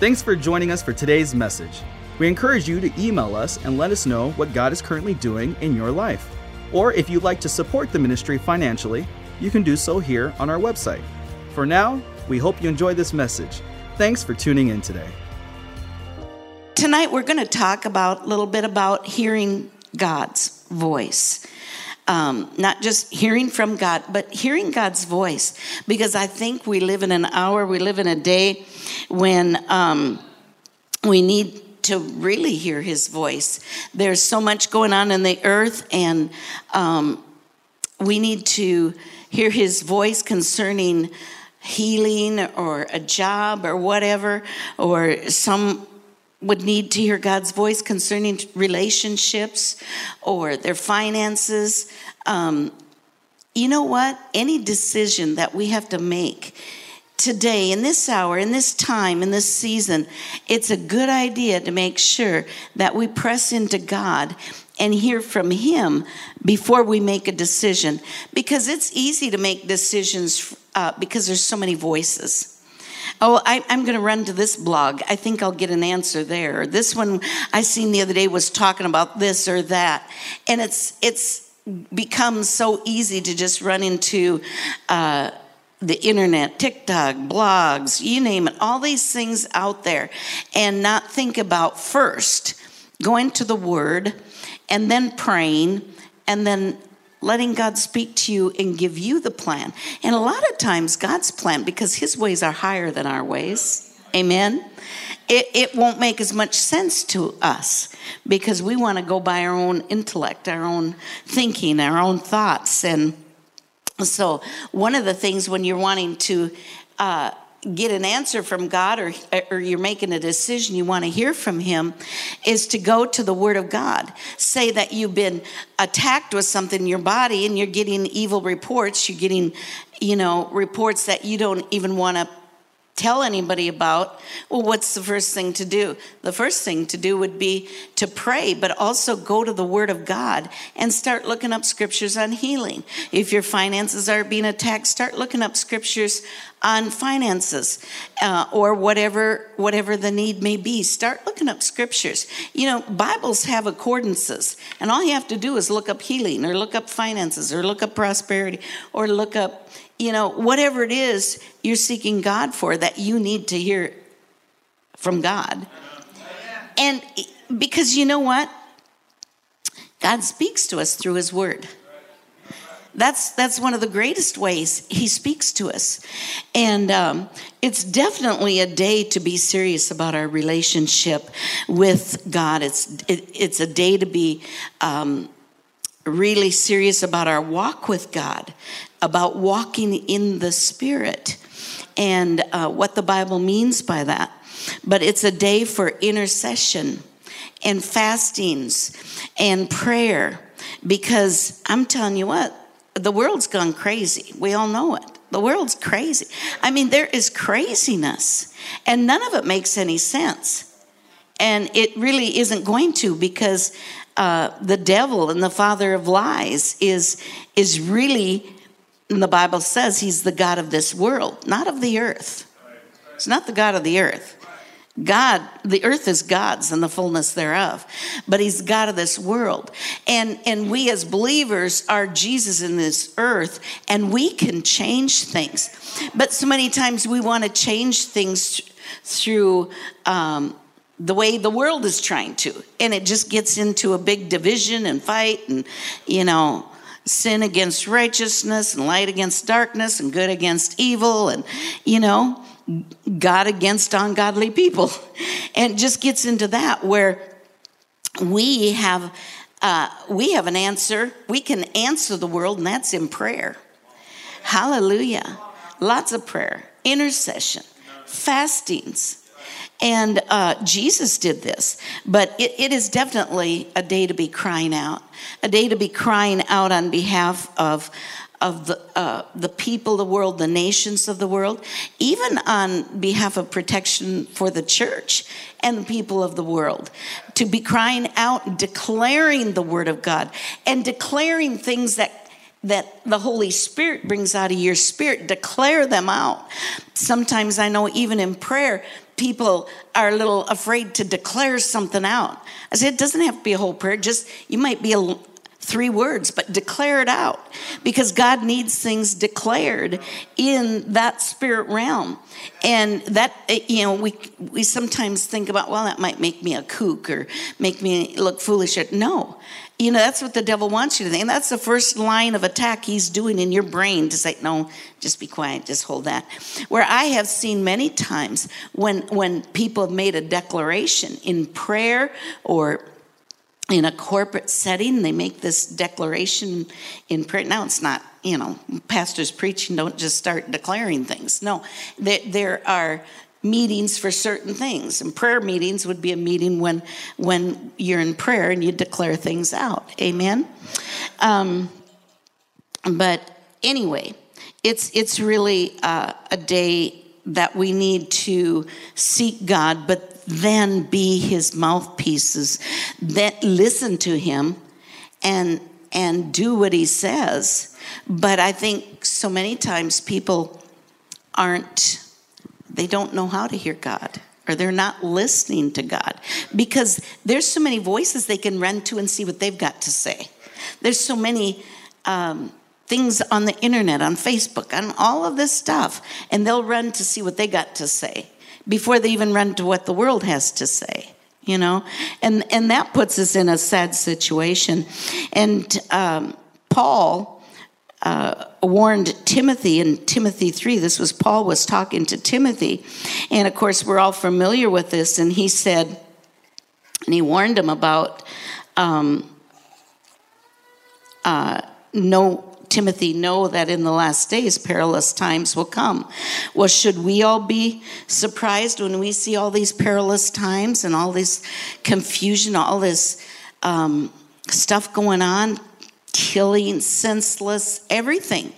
Thanks for joining us for today's message. We encourage you to email us and let us know what God is currently doing in your life. Or if you'd like to support the ministry financially, you can do so here on our website. For now, we hope you enjoy this message. Thanks for tuning in today. Tonight we're going to talk about a little bit about hearing God's voice. Um, not just hearing from God, but hearing God's voice. Because I think we live in an hour, we live in a day when um, we need to really hear His voice. There's so much going on in the earth, and um, we need to hear His voice concerning healing or a job or whatever, or some would need to hear God's voice concerning relationships or their finances. Um, you know what? Any decision that we have to make today, in this hour, in this time, in this season, it's a good idea to make sure that we press into God and hear from Him before we make a decision. Because it's easy to make decisions uh, because there's so many voices. Oh, I, am going to run to this blog. I think I'll get an answer there. This one I seen the other day was talking about this or that, and it's it's become so easy to just run into. Uh, the internet, TikTok, blogs, you name it, all these things out there, and not think about first going to the Word and then praying and then letting God speak to you and give you the plan. And a lot of times, God's plan, because His ways are higher than our ways, amen, it, it won't make as much sense to us because we want to go by our own intellect, our own thinking, our own thoughts. And so, one of the things when you're wanting to, uh, get an answer from God or, or you're making a decision you want to hear from Him is to go to the Word of God. Say that you've been attacked with something in your body and you're getting evil reports, you're getting, you know, reports that you don't even want to tell anybody about, well, what's the first thing to do? The first thing to do would be to pray, but also go to the Word of God and start looking up scriptures on healing. If your finances are being attacked, start looking up scriptures on finances uh, or whatever whatever the need may be start looking up scriptures you know bibles have concordances and all you have to do is look up healing or look up finances or look up prosperity or look up you know, whatever it is you're seeking God for that you need to hear from God. And because you know what? God speaks to us through his word. That's that's one of the greatest ways he speaks to us, and um, it's definitely a day to be serious about our relationship with God. It's it, it's a day to be um, really serious about our walk with God, about walking in the Spirit, and uh, what the Bible means by that. But it's a day for intercession and fastings and prayer because I'm telling you what, the world's gone crazy. We all know it. The world's crazy. I mean, there is craziness, and none of it makes any sense. And it really isn't going to because uh, the devil and the father of lies is is really the bible says he's the god of this world not of the earth. It's not the god of the earth. God the earth is god's and the fullness thereof but he's god of this world. And and we as believers are jesus in this earth and we can change things. But so many times we want to change things through um, the way the world is trying to. And it just gets into a big division and fight and, you know, sin against righteousness and light against darkness and good against evil and, you know, God against ungodly people. And just gets into that where we have uh, we have an answer. We can answer the world, and that's in prayer. Hallelujah. Lots of prayer, intercession, fastings, and uh, Jesus did this. But it, it is definitely a day to be crying out, a day to be crying out on behalf of. Of the, uh, the people the world, the nations of the world, even on behalf of protection for the church and the people of the world, to be crying out, declaring the word of God, and declaring things that that the Holy Spirit brings out of your spirit, declare them out. Sometimes I know even in prayer, people are a little afraid to declare something out. I said, it doesn't have to be a whole prayer, just you might be a three words, but declare it out because God needs things declared in that spirit realm. And that, you know, we, we sometimes think about, well, that might make me a kook or make me look foolish. No, you know, that's what the devil wants you to think. And that's the first line of attack he's doing in your brain to say, no, just be quiet, just hold that. Where I have seen many times when when people have made a declaration in prayer or in a corporate setting, they make this declaration in print. Now it's not, you know, pastors preaching don't just start declaring things. No, there, are meetings for certain things and prayer meetings would be a meeting when when you're in prayer and you declare things out amen um, but anyway it's it's really uh, a day that we need to seek god but then be his mouthpieces that listen to him and and do what he says but i think so many times people aren't they don't know how to hear God or they're not listening to God because there's so many voices they can run to and see what they've got to say. There's so many um, things on the internet, on Facebook, on all of this stuff, and they'll run to see what they got to say before they even run to what the world has to say. You know, and and that puts us in a sad situation. And um, Paul uh, warned Timothy in Timothy 3. This was Paul was talking to Timothy. And of course, we're all familiar with this. And he said, and he warned him about um, uh, no. Timothy, know that in the last days perilous times will come. Well, should we all be surprised when we see all these perilous times and all this confusion, all this um, stuff going on? killing, senseless, everything.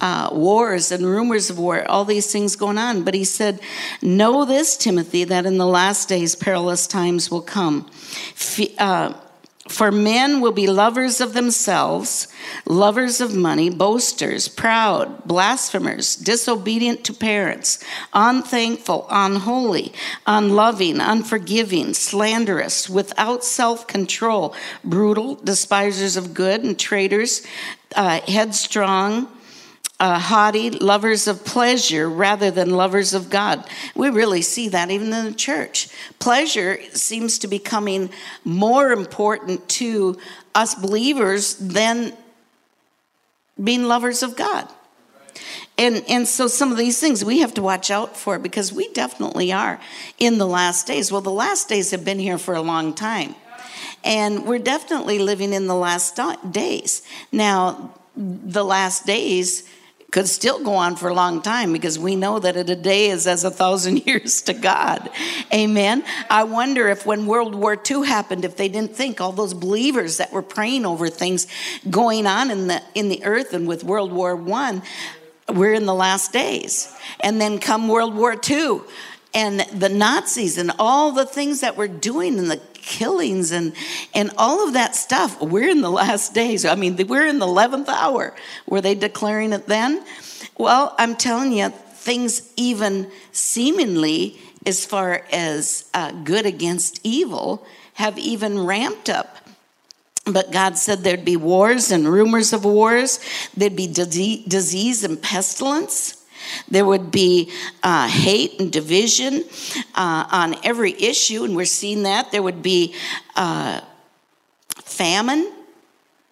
Uh, wars and rumors of war, all these things going on. But he said, Know this, Timothy, that in the last days perilous times will come. uh, for men will be lovers of themselves, lovers of money, boasters, proud, blasphemers, disobedient to parents, unthankful, unholy, unloving, unforgiving, slanderous, without self control, brutal, despisers of good, and traitors, uh, headstrong uh, haughty, lovers of pleasure rather than lovers of God. We really see that even in the church. Pleasure seems to be coming more important to us believers than being lovers of God. And, and so some of these things we have to watch out for because we definitely are in the last days. Well, the last days have been here for a long time. And we're definitely living in the last days. Now, the last days could still go on for a long time because we know that a day is as a thousand years to God. Amen. I wonder if when World War II happened, if they didn't think all those believers that were praying over things going on in the in the earth and with World War One, we're in the last days. And then come World War II and the Nazis and all the things that we're doing in the killings and and all of that stuff. We're in the last days. I mean, we're in the 11th hour. Were they declaring it then? Well, I'm telling you, things even seemingly as far as uh, good against evil have even ramped up. But God said there'd be wars and rumors of wars, there'd be disease and pestilence. There would be uh, hate and division uh, on every issue, and we're seeing that. There would be uh, famine.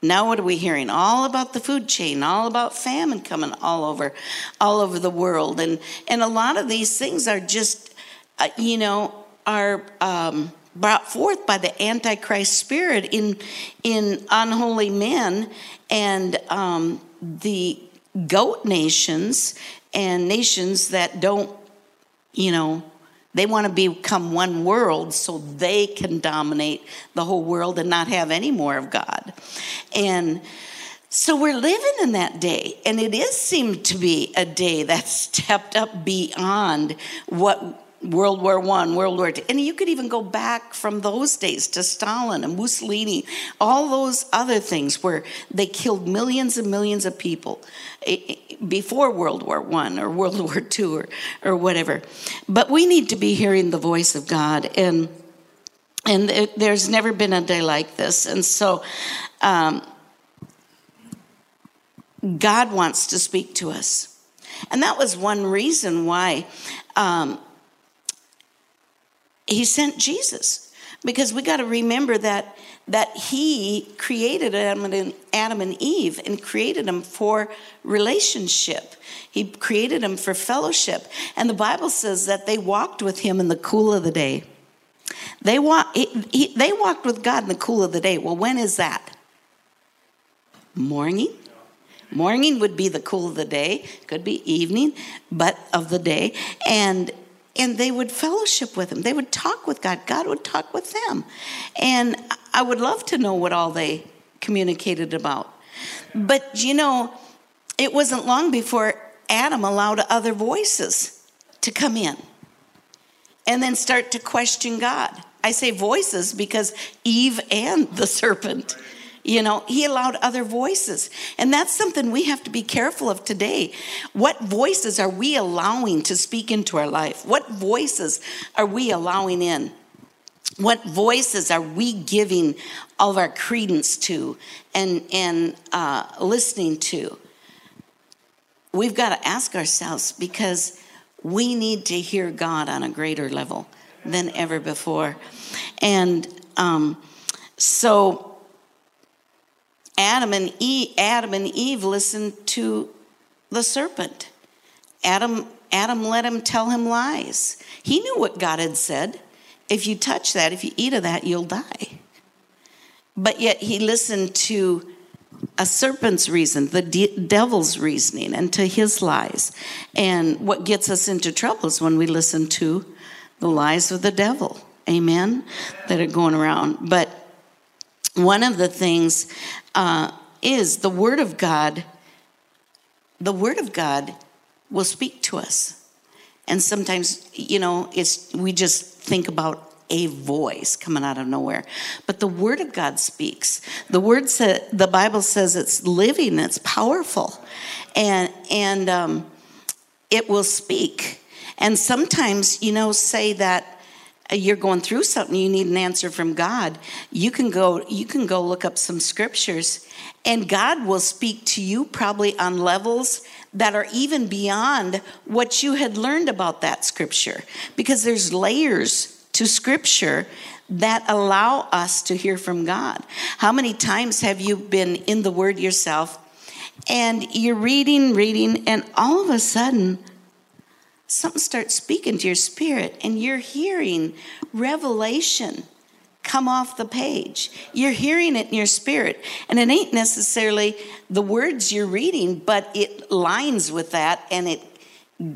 Now, what are we hearing? All about the food chain, all about famine coming all over, all over the world, and and a lot of these things are just, uh, you know, are. Um, brought forth by the antichrist spirit in in unholy men and um, the goat nations and nations that don't, you know, they want to become one world so they can dominate the whole world and not have any more of God. And so we're living in that day, and it is seemed to be a day that's stepped up beyond what World War One, World War Two, and you could even go back from those days to Stalin and Mussolini, all those other things where they killed millions and millions of people before World War One or World War Two or or whatever. But we need to be hearing the voice of God, and and there's never been a day like this, and so. Um, God wants to speak to us. And that was one reason why um, he sent Jesus because we got to remember that that he created Adam and, Adam and Eve and created them for relationship. He created them for fellowship. And the Bible says that they walked with him in the cool of the day. They, walk, he, he, they walked with God in the cool of the day. Well, when is that? Morning? Morning would be the cool of the day, could be evening, but of the day. And and they would fellowship with him. They would talk with God. God would talk with them. And I would love to know what all they communicated about. But you know, it wasn't long before Adam allowed other voices to come in and then start to question God. I say voices because Eve and the serpent you know, he allowed other voices. And that's something we have to be careful of today. What voices are we allowing to speak into our life? What voices are we allowing in? What voices are we giving all of our credence to and, and uh, listening to? We've got to ask ourselves because we need to hear God on a greater level than ever before. And um, so, Adam and Eve, Adam and Eve listened to the serpent. Adam, Adam let him tell him lies. He knew what God had said. If you touch that, if you eat of that, you'll die. But yet he listened to a serpent's reason, the de- devil's reasoning, and to his lies. And what gets us into trouble is when we listen to the lies of the devil. Amen? That are going around. But one of the things uh, is the Word of God. The Word of God will speak to us. And sometimes, you know, it's we just think about a voice coming out of nowhere. But the word of God speaks. The word said the Bible says it's living, it's powerful. And and um, it will speak. And sometimes, you know, say that Uh, you're going through something you need an answer from god you can go you can go look up some scriptures and god will speak to you probably on levels that are even beyond what you had learned about that scripture. Because there's layers to scripture that allow us to hear from god. How many times have you been in the word yourself and you're reading reading and all of a sudden something starts speaking to your spirit and you're hearing revelation come off the page. You're hearing it in your spirit. And it ain't necessarily the words you're reading, but it lines with that and it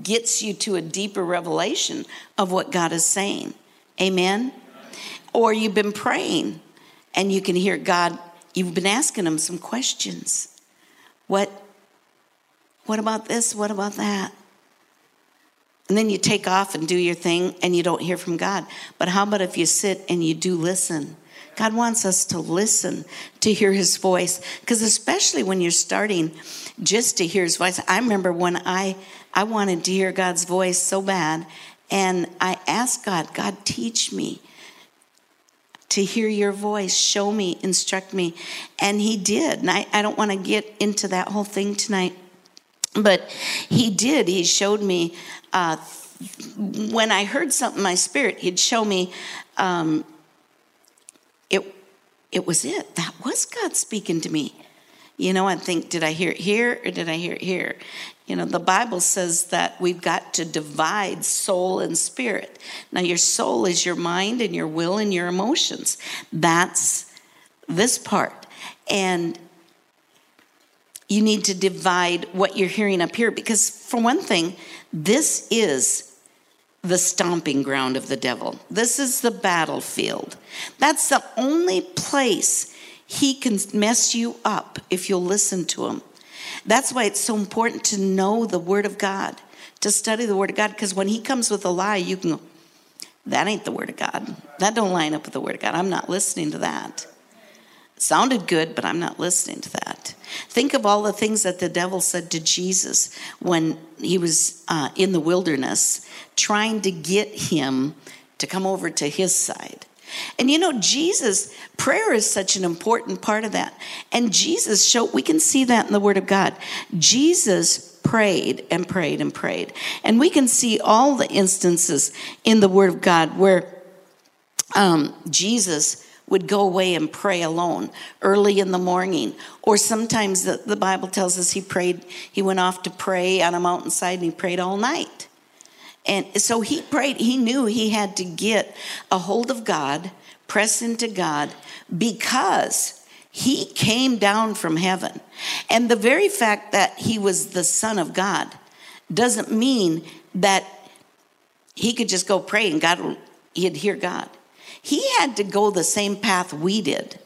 gets you to a deeper revelation of what God is saying. Amen? Or you've been praying and you can hear God, you've been asking Him some questions. What, what about this? What about that? And then you take off and do your thing and you don't hear from God. But how about if you sit and you do listen? God wants us to listen to hear his voice because especially when you're starting just to hear his voice. I remember when I I wanted to hear God's voice so bad and I asked God, God teach me to hear your voice, show me, instruct me. And he did. And I, I don't want to get into that whole thing tonight. But he did. He showed me uh, when I heard something in my spirit, he'd show me um, it. It was it. That was God speaking to me. You know, I think, did I hear it here or did I hear it here? You know, the Bible says that we've got to divide soul and spirit. Now, your soul is your mind and your will and your emotions. That's this part. And you need to divide what you're hearing up here because, for one thing, this is the stomping ground of the devil. This is the battlefield. That's the only place he can mess you up if you'll listen to him. That's why it's so important to know the Word of God, to study the Word of God, because when he comes with a lie, you can go, that ain't the word of God. That don't line up with the word of God. I'm not listening to that. Sounded good, but I'm not listening to that. Think of all the things that the devil said to Jesus when he was uh, in the wilderness, trying to get him to come over to his side. And you know, Jesus, prayer is such an important part of that. And Jesus showed, we can see that in the Word of God. Jesus prayed and prayed and prayed. And we can see all the instances in the Word of God where um, Jesus would go away and pray alone early in the morning. Or sometimes the, the Bible tells us he prayed, he went off to pray on a mountainside and he prayed all night. And so he prayed, he knew he had to get a hold of God, press into God, because he came down from heaven. And the very fact that he was the Son of God doesn't mean that he could just go pray and God he'd hear God. He had to go the same path we did.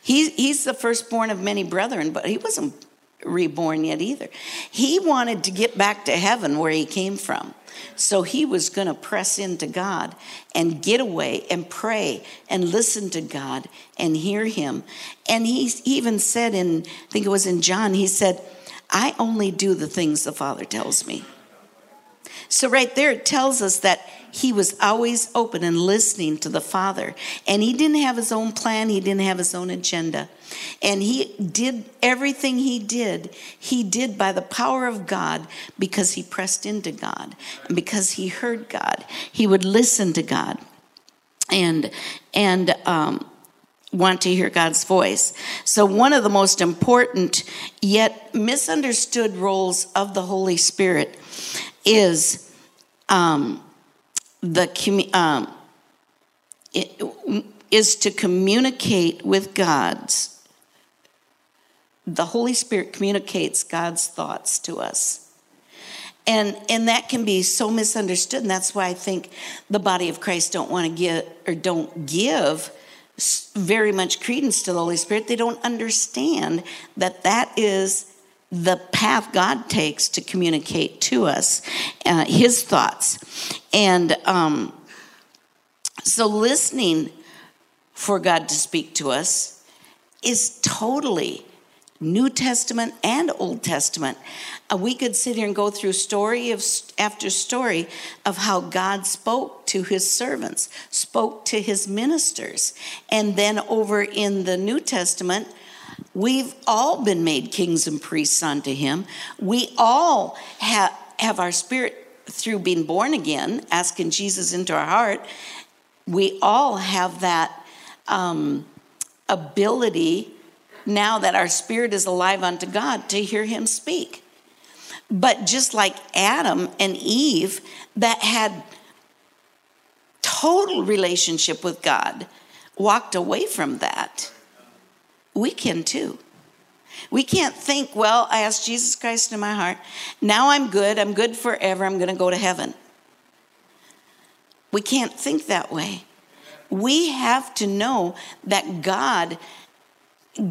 He, he's the firstborn of many brethren, but he wasn't reborn yet either. He wanted to get back to heaven where he came from. So he was going to press into God and get away and pray and listen to God and hear him. And he even said in, I think it was in John, he said, I only do the things the Father tells me. So, right there, it tells us that he was always open and listening to the Father. And he didn't have his own plan, he didn't have his own agenda. And he did everything he did, he did by the power of God because he pressed into God and because he heard God. He would listen to God and, and, um, want to hear God's voice. So, one of the most important yet misunderstood roles of the Holy Spirit is um, the um, it, is to communicate with God's. The Holy Spirit communicates God's thoughts to us. And, and that can be so misunderstood. And that's why I think the body of Christ don't want to give or don't give very much credence to the Holy Spirit. They don't understand that that is the path God takes to communicate to us uh, His thoughts. And um, so, listening for God to speak to us is totally New Testament and Old Testament. Uh, we could sit here and go through story of, after story of how God spoke to his servants, spoke to his ministers. And then over in the New Testament, We've all been made kings and priests unto him. We all have, have our spirit through being born again, asking Jesus into our heart. We all have that um, ability now that our spirit is alive unto God to hear him speak. But just like Adam and Eve, that had total relationship with God, walked away from that we can too. We can't think, well, I asked Jesus Christ in my heart. Now I'm good. I'm good forever. I'm going to go to heaven. We can't think that way. We have to know that God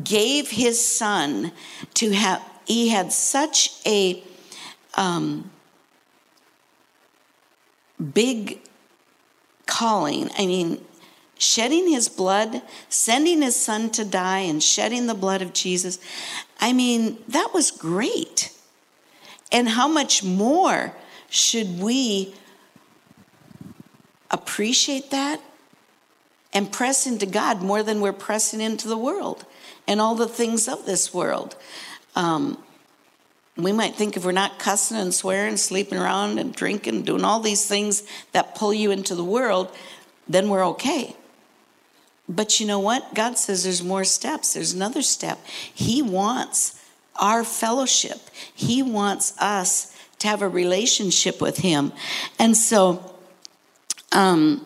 gave his son to have, he had such a um, big calling. I mean, shedding his blood, sending his son to die, and shedding the blood of Jesus. I mean, that was great. And how much more should we appreciate that and press into God more than we're pressing into the world and all the things of this world? Um, we might think if we're not cussing and swearing, sleeping around and drinking, doing all these things that pull you into the world, then we're okay. But you know what? God says there's more steps. There's another step. He wants our fellowship, He wants us to have a relationship with Him. And so, um,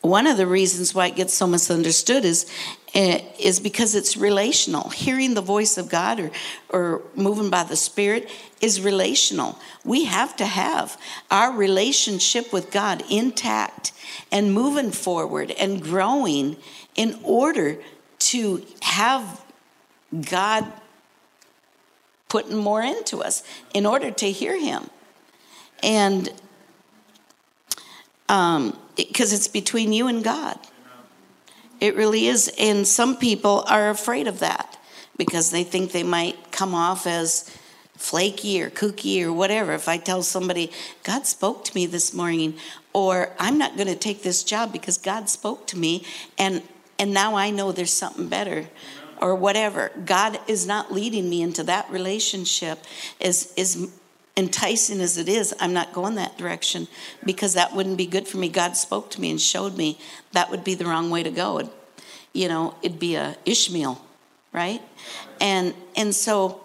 one of the reasons why it gets so misunderstood is eh, is because it's relational. Hearing the voice of God or or moving by the Spirit is relational. We have to have our relationship with God intact and moving forward and growing in order to have God putting more into us, in order to hear Him. And um, because it's between you and God. It really is. And some people are afraid of that because they think they might come off as flaky or kooky or whatever. If I tell somebody, God spoke to me this morning, or I'm not going to take this job because God spoke to me and and now I know there's something better or whatever. God is not leading me into that relationship as is enticing as it is, I'm not going that direction because that wouldn't be good for me. God spoke to me and showed me that would be the wrong way to go. It, you know, it'd be a Ishmael, right? And and so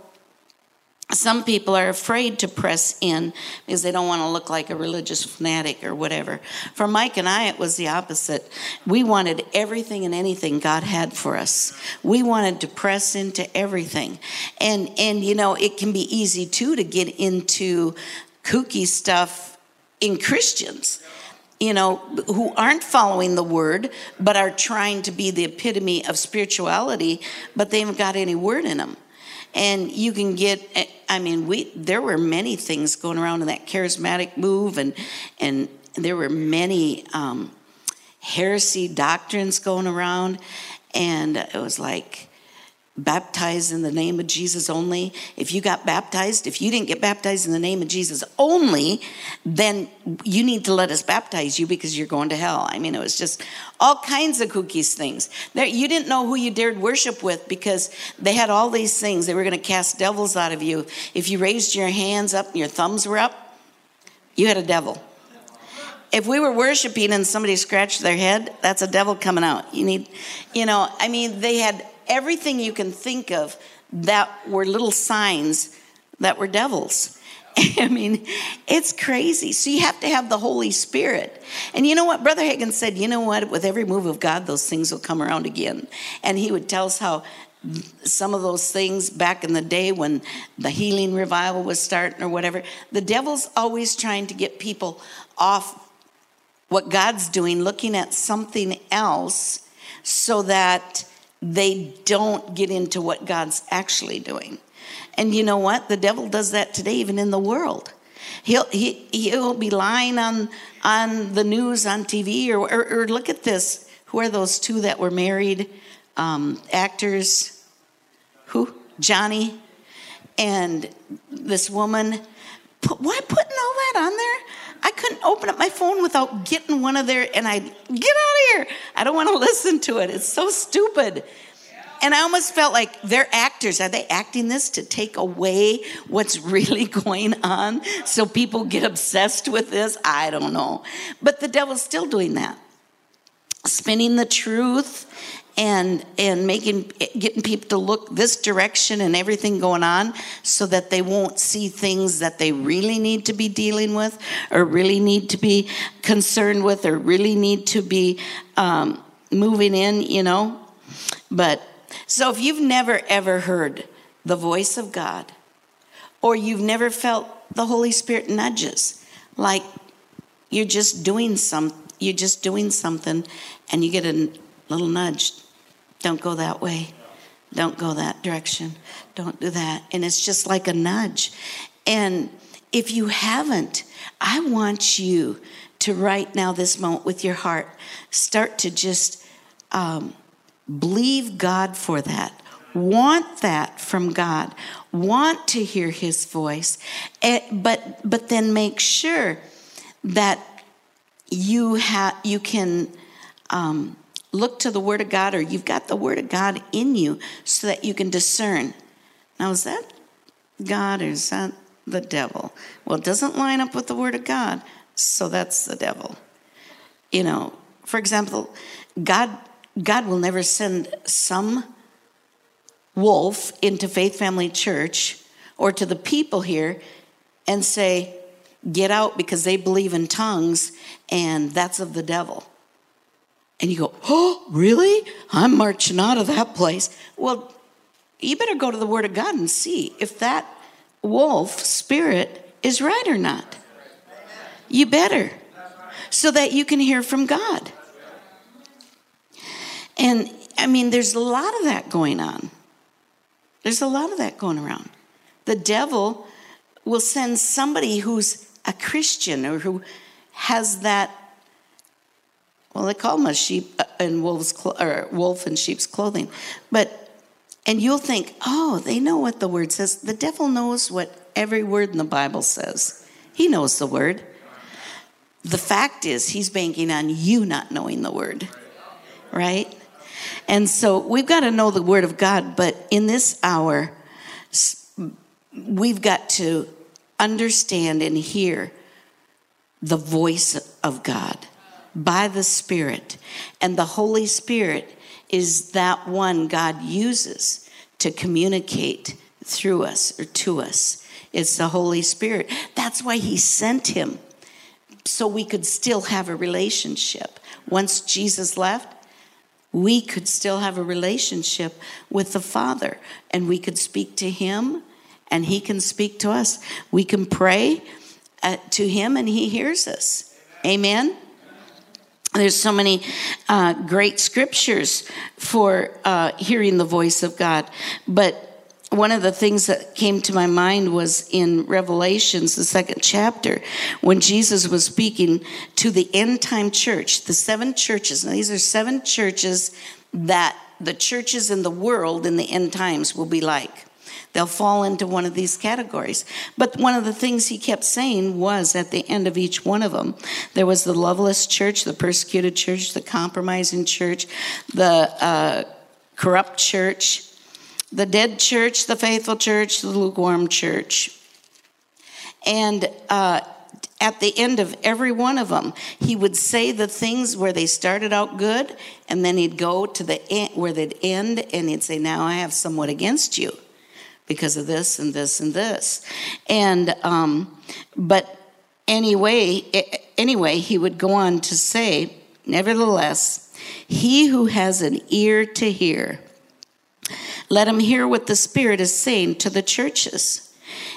some people are afraid to press in because they don't want to look like a religious fanatic or whatever. For Mike and I, it was the opposite. We wanted everything and anything God had for us. We wanted to press into everything. And, and you know, it can be easy too to get into kooky stuff in Christians you know, who aren't following the word, but are trying to be the epitome of spirituality, but they haven't got any word in them and you can get i mean we there were many things going around in that charismatic move and and there were many um, heresy doctrines going around. And it was like baptized in the name of Jesus only. If you got baptized, if you didn't get baptized in the name of Jesus only, then you need to let us baptize you because you're going to hell. I mean, it was just all kinds of cookies things. There, you didn't know who you dared worship with because they had all these things. They were going to cast devils out of you. If you raised your hands up and your thumbs were up, you had a devil. If we were worshiping and somebody scratched their head, that's a devil coming out. You need, you know, I mean, they had everything you can think of that were little signs that were devils. I mean, it's crazy. So you have to have the Holy Spirit. And you know what? Brother Hagin said, you know what? With every move of God, those things will come around again. And he would tell us how some of those things back in the day when the healing revival was starting or whatever, the devil's always trying to get people off what God's doing, looking at something else so that they don't get into what God's actually doing. And you know what? The devil does that today, even in the world. He'll, he, he'll be lying on, on the news, on TV, or, or, or look at this. Who are those two that were married? Um, actors. Who? Johnny and this woman. Why putting all that on there? I couldn't open up my phone without getting one of their, and I get out of here. I don't want to listen to it. It's so stupid. And I almost felt like they're actors. Are they acting this to take away what's really going on so people get obsessed with this? I don't know. But the devil's still doing that. Spinning the truth and and making getting people to look this direction and everything going on so that they won't see things that they really need to be dealing with or really need to be concerned with or really need to be um, moving in you know? But so if you've never ever heard the voice of god or you've never felt the holy spirit nudges like you're just doing some you're just doing something and you get a little nudge don't go that way. Don't go that direction. Don't do that. And it's just like a nudge. And if you haven't, I want you to right now, this moment, with your heart, start to just um, believe God for that. Want that from God. Want to hear His voice, eh, but but then make sure that you have you can um, look to the Word of God or you've got the Word of God in you so that you can discern. Now, is that God or is that the devil? Well, it doesn't line up with the Word of God, so that's the devil. You know, for example, God God will never send some wolf into Faith Family Church or to the people here and say, get out because they believe in tongues and that's of the devil. And you go, oh, really? I'm marching out of that place. Well, you better go to the Word of God and see if that wolf spirit is right or not. You better, so that you can hear from God. And I mean, there's a lot of that going on. There's a lot of that going around. The devil will send somebody who's a Christian or who has that well, they call them a sheep uh, and wolves, or wolf in sheep's clothing. But, and you'll think, oh, they know what the word says. The devil knows what every word in the Bible says. He knows the word. The fact is, he's banking on you not knowing the word, right? And so we've got to know the word of God, but in this hour, we've got to understand and hear the voice of God by the Spirit. And the Holy Spirit is that one God uses to communicate through us or to us. It's the Holy Spirit. That's why He sent Him, so we could still have a relationship. Once Jesus left, we could still have a relationship with the Father and we could speak to Him and He can speak to us. We can pray uh, to Him and He hears us. Amen. There's so many uh, great scriptures for uh, hearing the voice of God. But one of the things that came to my mind was in Revelations, the second chapter, when Jesus was speaking to the end time church, the seven churches. Now, these are seven churches that the churches in the world in the end times will be like. They'll fall into one of these categories. But one of the things he kept saying was at the end of each one of them, there was the loveless church, the persecuted church, the compromising church, the uh, corrupt church, the dead church, the faithful church, the lukewarm church. And uh, at the end of every one of them, he would say the things where they started out good, and then he'd go to the end, where they'd end, and he'd say, "Now I have somewhat against you." Because of this and this and this. And, um, but anyway, anyway, he would go on to say, nevertheless, he who has an ear to hear, let him hear what the Spirit is saying to the churches.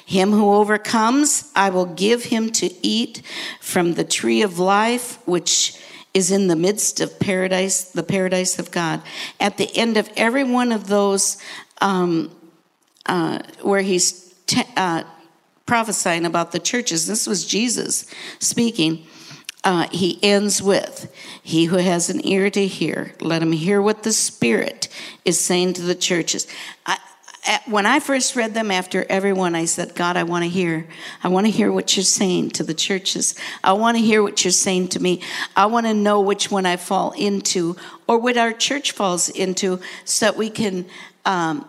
Him who overcomes, I will give him to eat from the tree of life, which is in the midst of paradise, the paradise of God. At the end of every one of those um, uh, where he's te- uh, prophesying about the churches. This was Jesus speaking. Uh, he ends with, He who has an ear to hear, let him hear what the Spirit is saying to the churches. I, when I first read them after everyone, I said, God, I want to hear. I want to hear what you're saying to the churches. I want to hear what you're saying to me. I want to know which one I fall into or what our church falls into so that we can um,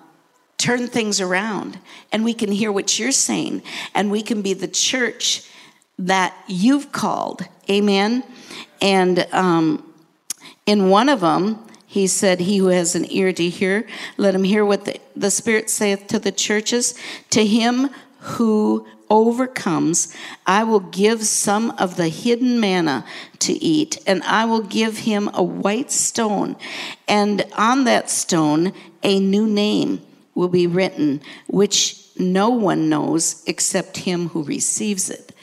turn things around and we can hear what you're saying and we can be the church that you've called. Amen. And um, in one of them, he said, He who has an ear to hear, let him hear what the, the Spirit saith to the churches. To him who overcomes, I will give some of the hidden manna to eat, and I will give him a white stone, and on that stone a new name will be written, which no one knows except him who receives it.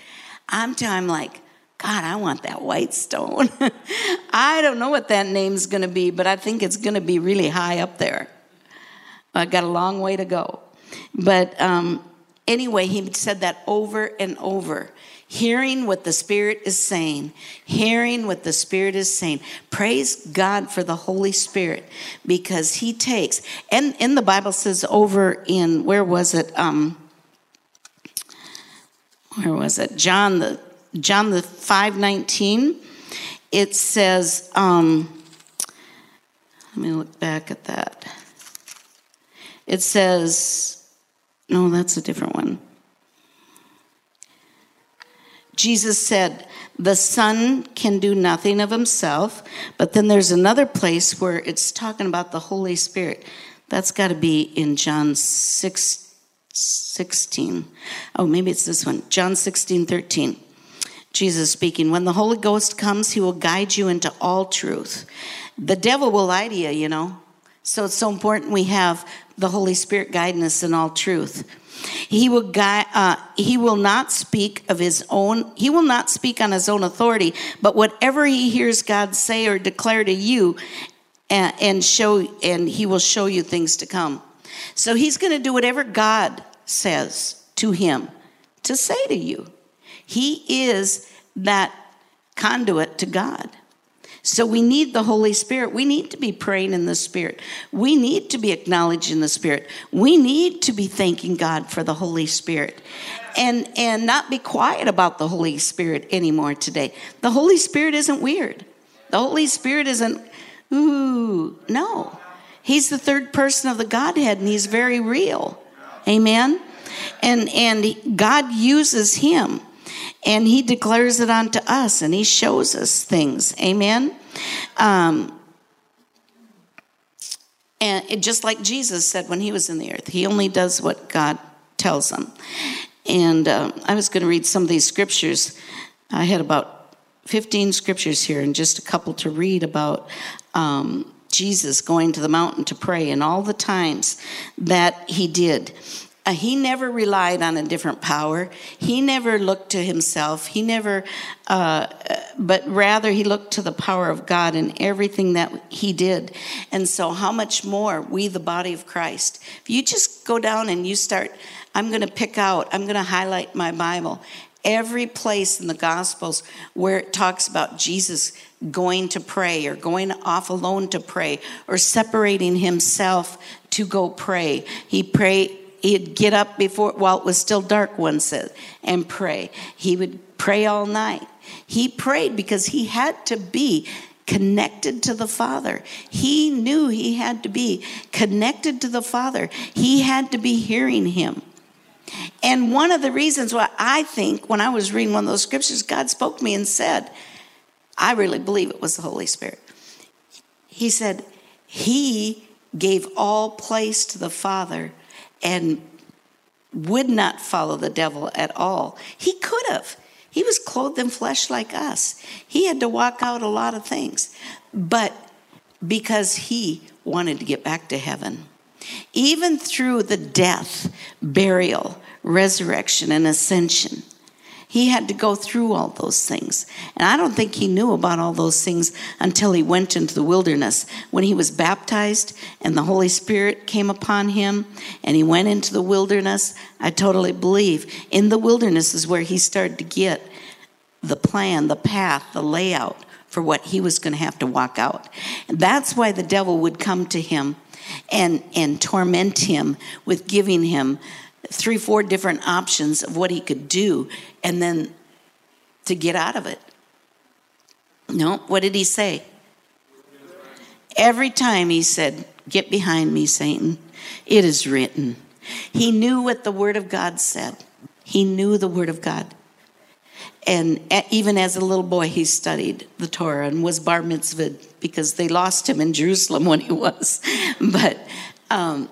I'm time like, God, I want that white stone. I don't know what that name's going to be, but I think it's going to be really high up there. I got a long way to go. But um, anyway, he said that over and over hearing what the Spirit is saying, hearing what the Spirit is saying. Praise God for the Holy Spirit because He takes, and in the Bible says over in, where was it? Um, where was it? John the John the five nineteen. It says, um, let me look back at that. It says, no, that's a different one. Jesus said, the Son can do nothing of himself, but then there's another place where it's talking about the Holy Spirit. That's got to be in John 6, 16. Oh, maybe it's this one. John 16, 13. Jesus speaking, when the Holy Ghost comes, he will guide you into all truth. The devil will lie to you, you know. So it's so important we have the Holy Spirit guiding us in all truth. He will guide, uh, he will not speak of his own, he will not speak on his own authority, but whatever he hears God say or declare to you and, and show and he will show you things to come. So he's going to do whatever God says to him to say to you. He is that conduit to God. So we need the Holy Spirit. We need to be praying in the Spirit. We need to be acknowledging the Spirit. We need to be thanking God for the Holy Spirit. And and not be quiet about the Holy Spirit anymore today. The Holy Spirit isn't weird. The Holy Spirit isn't ooh, no. He's the third person of the Godhead and he's very real. Amen. And and God uses him and he declares it unto us and he shows us things. Amen? Um, and it, just like jesus said when he was in the earth he only does what god tells him. And uh, i was going to read some of these scriptures. I had about 15 scriptures here and just a couple to read about um, jesus going to the mountain to pray and all the times that he did uh, he never relied on a different power. He never looked to himself. He never, uh, but rather he looked to the power of God in everything that he did. And so, how much more we, the body of Christ? If you just go down and you start, I'm going to pick out, I'm going to highlight my Bible. Every place in the Gospels where it talks about Jesus going to pray or going off alone to pray or separating himself to go pray. He prayed he'd get up before while it was still dark one said uh, and pray. He would pray all night. He prayed because he had to be connected to the father. He knew he had to be connected to the father. He had to be hearing him. And one of the reasons why i think when i was reading one of those scriptures god spoke to me and said i really believe it was the holy spirit. He said he gave all place to the father and would not follow the devil at all. He could have. He was clothed in flesh like us. He had to walk out a lot of things. But because he wanted to get back to heaven, even through the death, burial, resurrection, and ascension, he had to go through all those things. And I don't think he knew about all those things until he went into the wilderness. When he was baptized and the Holy Spirit came upon him and he went into the wilderness, I totally believe in the wilderness is where he started to get the plan, the path, the layout for what he was going to have to walk out. And that's why the devil would come to him and, and torment him with giving him three, four different options of what he could do and then to get out of it. No, what did he say? Every time he said, Get behind me, Satan. It is written. He knew what the Word of God said. He knew the Word of God. And even as a little boy, he studied the Torah and was bar mitzvah because they lost him in Jerusalem when he was. But um,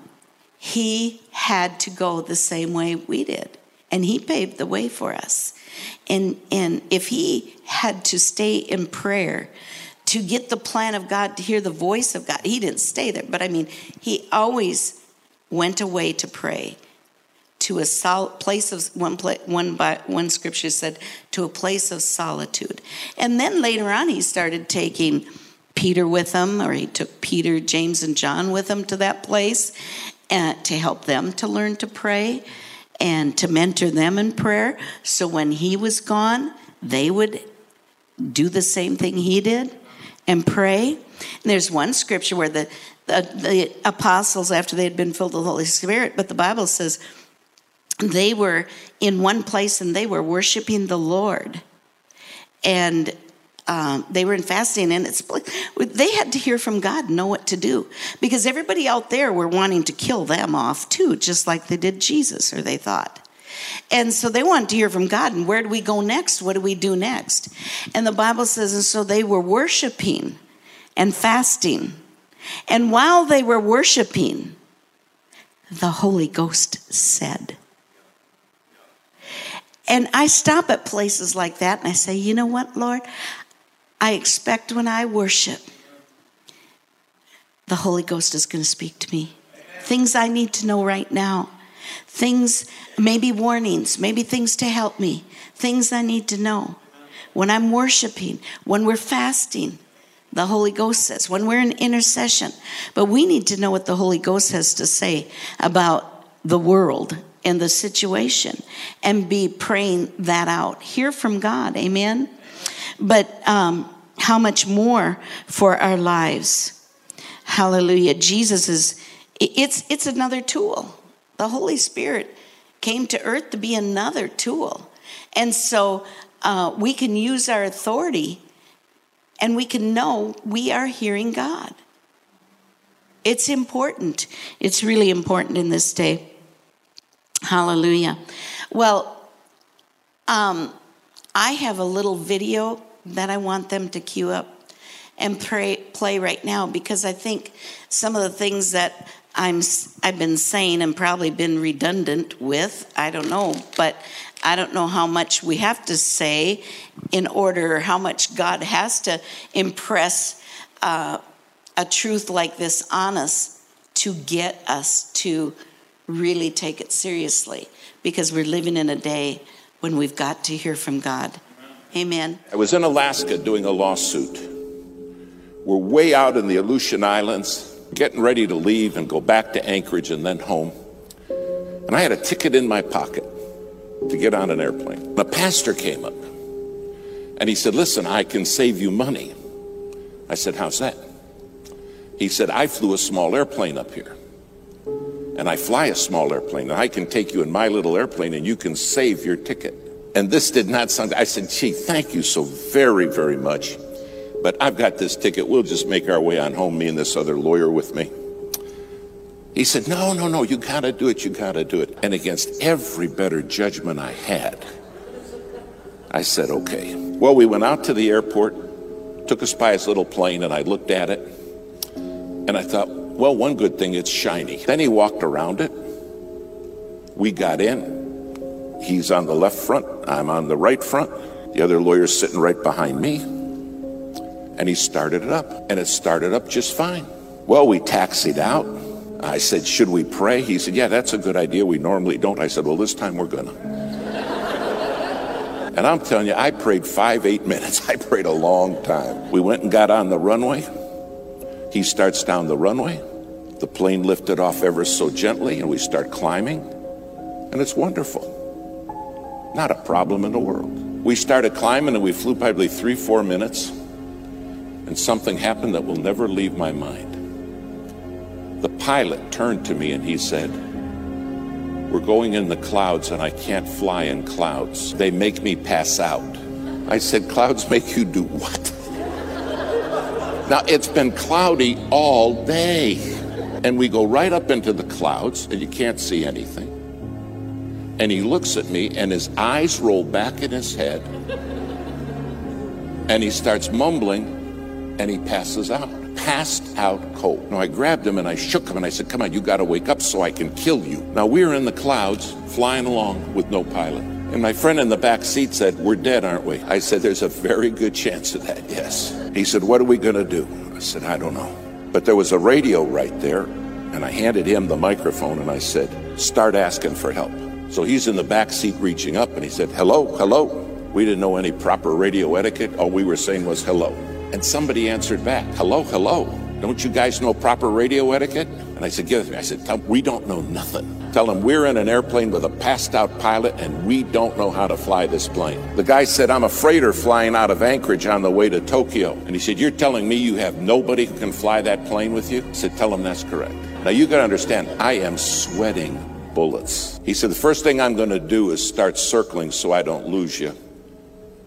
he had to go the same way we did. And he paved the way for us. And, and if he had to stay in prayer to get the plan of God, to hear the voice of God, he didn't stay there. But I mean, he always went away to pray to a sol- place of one pla- one by one scripture said to a place of solitude and then later on he started taking peter with him or he took peter james and john with him to that place and to help them to learn to pray and to mentor them in prayer. So when he was gone, they would do the same thing he did and pray. And there's one scripture where the, the, the apostles, after they had been filled with the Holy Spirit, but the Bible says they were in one place and they were worshiping the Lord. And um, they were in fasting and it's they had to hear from god know what to do. Because everybody out there were wanting to kill them off too just like they did jesus or they thought. And so they wanted to hear from god and where do we go next? What do we do next? And the bible says and so they were worshiping and fasting. And while they were worshiping the holy ghost said. And I stop at places like that and I say, you know what, Lord? I expect when I worship, the Holy Ghost is going to speak to me. Things I need to know right now. Things, maybe warnings, maybe things to help me. Things I need to know. When I'm worshiping, when we're fasting, the Holy Ghost says, when we're in intercession. But we need to know what the Holy Ghost has to say about the world and the situation and be praying that out. Hear from God. Amen. But um, how much more for our lives? Hallelujah. Jesus is, it's, it's another tool. The Holy Spirit came to earth to be another tool. And so uh, we can use our authority and we can know we are hearing God. It's important. It's really important in this day. Hallelujah. Well, um, I have a little video that I want them to cue up and pray, play right now because I think some of the things that I'm I've been saying and probably been redundant with. I don't know, but I don't know how much we have to say in order, how much God has to impress uh, a truth like this on us to get us to really take it seriously because we're living in a day when we've got to hear from God. Amen. I was in Alaska doing a lawsuit. We're way out in the Aleutian Islands, getting ready to leave and go back to Anchorage and then home. And I had a ticket in my pocket to get on an airplane. The pastor came up and he said, Listen, I can save you money. I said, How's that? He said, I flew a small airplane up here. And I fly a small airplane, and I can take you in my little airplane and you can save your ticket. And this did not sound, I said, gee, thank you so very, very much. But I've got this ticket. We'll just make our way on home, me and this other lawyer with me. He said, no, no, no, you gotta do it, you gotta do it. And against every better judgment I had, I said, okay. Well, we went out to the airport, took us by his little plane, and I looked at it, and I thought, well, one good thing, it's shiny. Then he walked around it. We got in. He's on the left front, I'm on the right front. The other lawyer's sitting right behind me. And he started it up, and it started up just fine. Well, we taxied out. I said, Should we pray? He said, Yeah, that's a good idea. We normally don't. I said, Well, this time we're gonna. and I'm telling you, I prayed five, eight minutes. I prayed a long time. We went and got on the runway. He starts down the runway. The plane lifted off ever so gently, and we start climbing. And it's wonderful. Not a problem in the world. We started climbing and we flew probably three, four minutes, and something happened that will never leave my mind. The pilot turned to me and he said, We're going in the clouds and I can't fly in clouds. They make me pass out. I said, Clouds make you do what? Now, it's been cloudy all day. And we go right up into the clouds and you can't see anything. And he looks at me, and his eyes roll back in his head. And he starts mumbling, and he passes out. Passed out cold. Now I grabbed him and I shook him and I said, Come on, you got to wake up so I can kill you. Now we're in the clouds, flying along with no pilot. And my friend in the back seat said, We're dead, aren't we? I said, There's a very good chance of that, yes. He said, What are we going to do? I said, I don't know. But there was a radio right there, and I handed him the microphone and I said, Start asking for help. So he's in the back seat reaching up and he said, Hello, hello. We didn't know any proper radio etiquette. All we were saying was hello. And somebody answered back, Hello, hello. Don't you guys know proper radio etiquette? And I said, Give it to me. I said, We don't know nothing. Tell him we're in an airplane with a passed out pilot and we don't know how to fly this plane. The guy said, I'm a freighter flying out of Anchorage on the way to Tokyo. And he said, You're telling me you have nobody who can fly that plane with you? I said, Tell him that's correct. Now you got to understand, I am sweating bullets. He said, The first thing I'm going to do is start circling so I don't lose you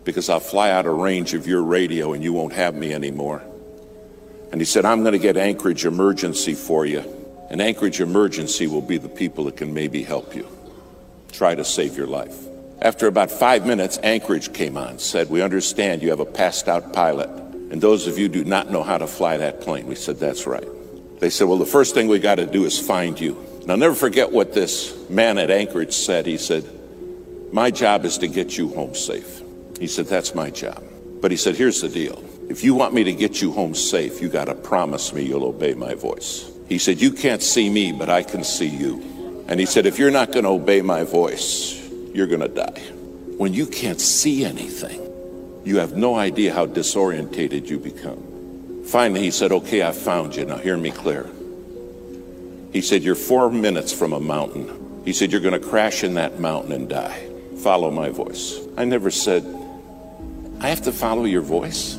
because I'll fly out of range of your radio and you won't have me anymore. And he said, I'm going to get Anchorage Emergency for you. And Anchorage Emergency will be the people that can maybe help you. Try to save your life. After about five minutes, Anchorage came on, said, We understand you have a passed out pilot, and those of you do not know how to fly that plane. We said, That's right. They said, Well, the first thing we got to do is find you. And I'll never forget what this man at Anchorage said. He said, My job is to get you home safe. He said, That's my job. But he said, Here's the deal. If you want me to get you home safe, you got to promise me you'll obey my voice. He said, You can't see me, but I can see you. And he said, If you're not going to obey my voice, you're going to die. When you can't see anything, you have no idea how disorientated you become. Finally, he said, Okay, I found you. Now hear me clear. He said, You're four minutes from a mountain. He said, You're going to crash in that mountain and die. Follow my voice. I never said, I have to follow your voice.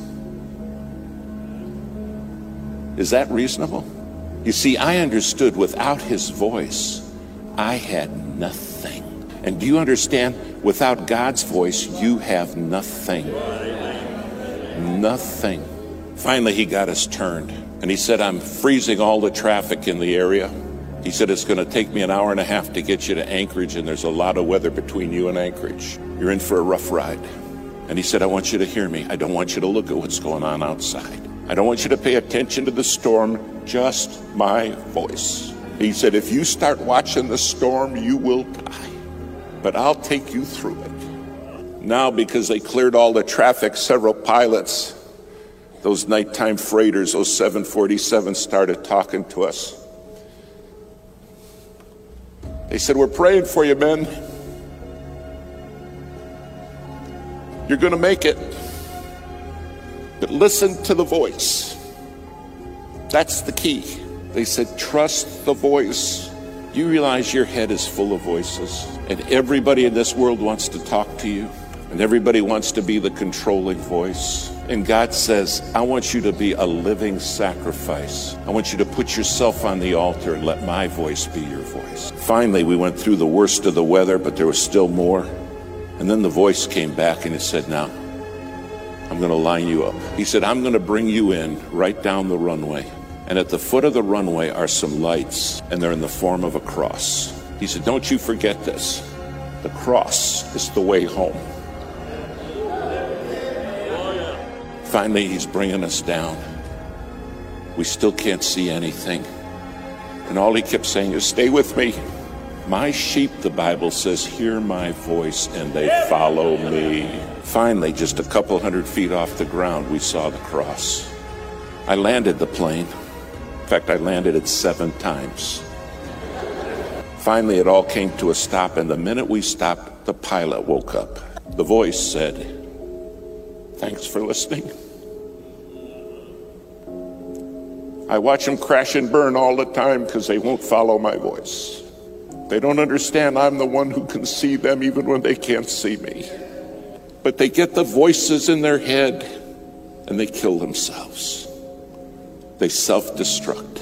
Is that reasonable? You see, I understood without his voice, I had nothing. And do you understand? Without God's voice, you have nothing. Nothing. Finally, he got us turned. And he said, I'm freezing all the traffic in the area. He said, It's going to take me an hour and a half to get you to Anchorage, and there's a lot of weather between you and Anchorage. You're in for a rough ride. And he said, I want you to hear me. I don't want you to look at what's going on outside. I don't want you to pay attention to the storm, just my voice. He said, If you start watching the storm, you will die. But I'll take you through it. Now, because they cleared all the traffic, several pilots, those nighttime freighters, those 747s, started talking to us. They said, We're praying for you, men. You're going to make it. But listen to the voice. That's the key. They said, Trust the voice. You realize your head is full of voices, and everybody in this world wants to talk to you, and everybody wants to be the controlling voice. And God says, I want you to be a living sacrifice. I want you to put yourself on the altar and let my voice be your voice. Finally, we went through the worst of the weather, but there was still more. And then the voice came back and it said, Now, I'm going to line you up. He said, I'm going to bring you in right down the runway. And at the foot of the runway are some lights, and they're in the form of a cross. He said, Don't you forget this. The cross is the way home. Finally, he's bringing us down. We still can't see anything. And all he kept saying is, Stay with me. My sheep, the Bible says, hear my voice and they follow me. Finally, just a couple hundred feet off the ground, we saw the cross. I landed the plane. In fact, I landed it seven times. Finally, it all came to a stop, and the minute we stopped, the pilot woke up. The voice said, Thanks for listening. I watch them crash and burn all the time because they won't follow my voice. They don't understand I'm the one who can see them even when they can't see me. But they get the voices in their head and they kill themselves. They self destruct.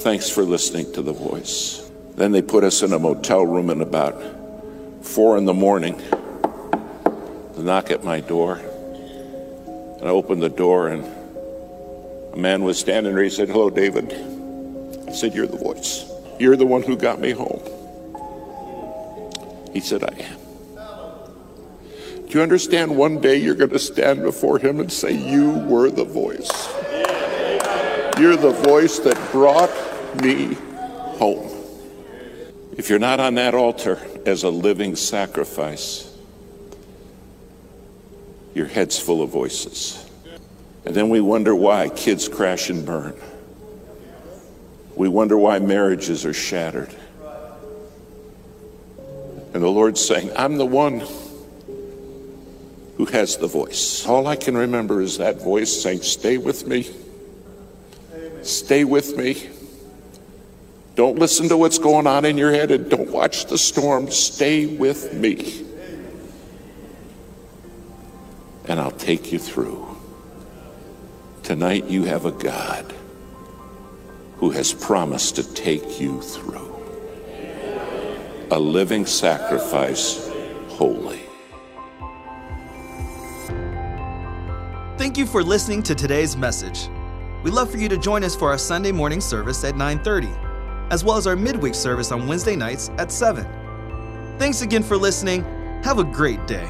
Thanks for listening to the voice. Then they put us in a motel room in about four in the morning The knock at my door. And I opened the door, and a man was standing there. He said, Hello, David. I said, You're the voice. You're the one who got me home. He said, I am. You understand one day you're going to stand before him and say, You were the voice? You're the voice that brought me home. If you're not on that altar as a living sacrifice, your head's full of voices. And then we wonder why kids crash and burn. We wonder why marriages are shattered. And the Lord's saying, I'm the one who has the voice. All I can remember is that voice saying, Stay with me. Stay with me. Don't listen to what's going on in your head and don't watch the storm. Stay with me and I'll take you through. Tonight, you have a God who has promised to take you through. A living sacrifice, holy. Thank you for listening to today's message. We'd love for you to join us for our Sunday morning service at 9:30, as well as our midweek service on Wednesday nights at 7. Thanks again for listening. Have a great day.